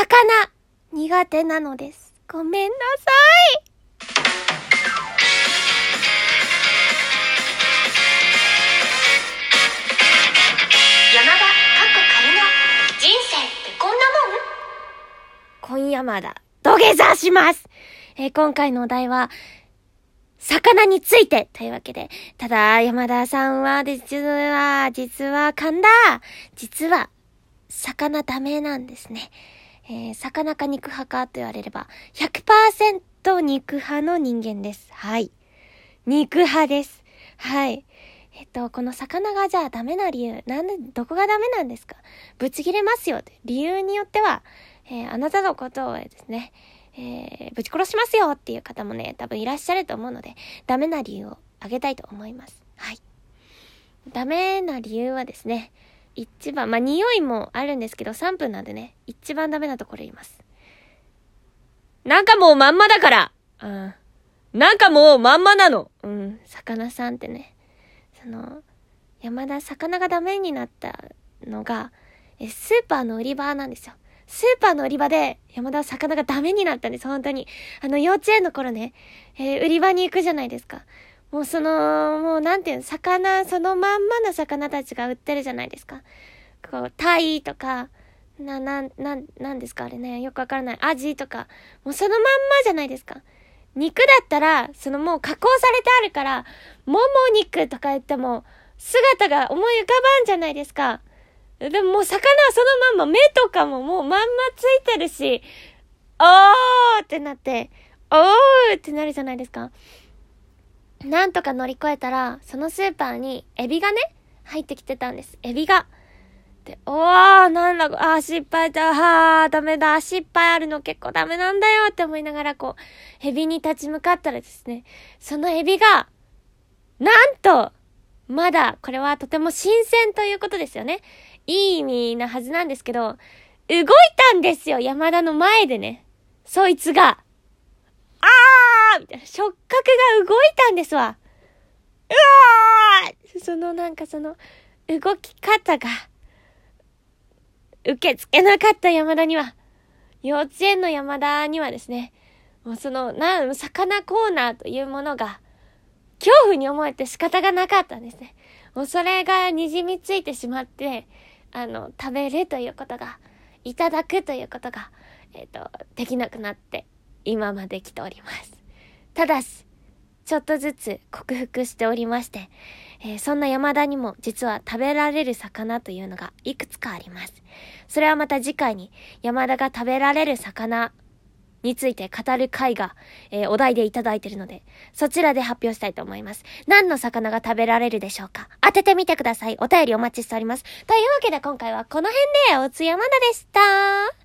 魚、苦手なのです。ごめんなさい。山田かっこ仮の人生ってこんなもん？今夜まだ土下座します、えー今回のお題は、魚についてというわけで、ただ、山田さんは、実は、実は、噛んだ実は、魚ダメなんですね。えー魚か肉派かと言われれば、100%肉派の人間です。はい。肉派です。はい。えっと、この魚がじゃあダメな理由、なんで、どこがダメなんですか？ぶち切れますよ。理由によっては、えーあなたのことをですね、えーぶち殺しますよっていう方もね、多分いらっしゃると思うので、ダメな理由を挙げたいと思います。はい。ダメな理由はですね、一番、まあ、匂いもあるんですけど、3分なんでね、一番ダメなところ言います。なんかもうまんまだからうん。なんかもうまんまなのうん、魚さんってね。その、山田、魚がダメになったのが、え、スーパーの売り場なんですよ。スーパーの売り場で山田は魚がダメになったんです、本当に。あの、幼稚園の頃ね、えー売り場に行くじゃないですか。もうその、もうなんていうの、魚、そのまんまの魚たちが売ってるじゃないですか。こう、タイとか、な、な、な、なんですかあれね、よくわからない。アジとか、もうそのまんまじゃないですか。肉だったら、そのもう加工されてあるから、もも肉とか言っても、姿が思い浮かばんじゃないですか。でももう魚はそのまんま、目とかももうまんまついてるし、おーってなって、おーってなるじゃないですか。なんとか乗り越えたら、そのスーパーにエビがね、入ってきてたんです。エビが。で、おー、なんだ、あー、失敗だ、はー、ダメだ、失敗あるの結構ダメなんだよって思いながら、こう、エビに立ち向かったらですね、そのエビが、なんと、まだ、これはとても新鮮ということですよね。いい意味なはずなんですけど、動いたんですよ、山田の前でね。そいつが。みたいな、触覚が動いたんですわ。うわーそのなんかその、動き方が、受け付けなかった山田には、幼稚園の山田にはですね、もうその、なん、魚コーナーというものが、恐怖に思えて仕方がなかったんですね。もうそれが滲みついてしまって、あの、食べるということが、いただくということが、えっ、と、できなくなって、今まで来ております。ただし、ちょっとずつ克服しておりまして、えーそんな山田にも実は食べられる魚というのがいくつかあります。それはまた次回に山田が食べられる魚について語る回が、えーお題でいただいているので、そちらで発表したいと思います。何の魚が食べられるでしょうか？当ててみてください。お便りお待ちしております。というわけで今回はこの辺で、おつ山田でした。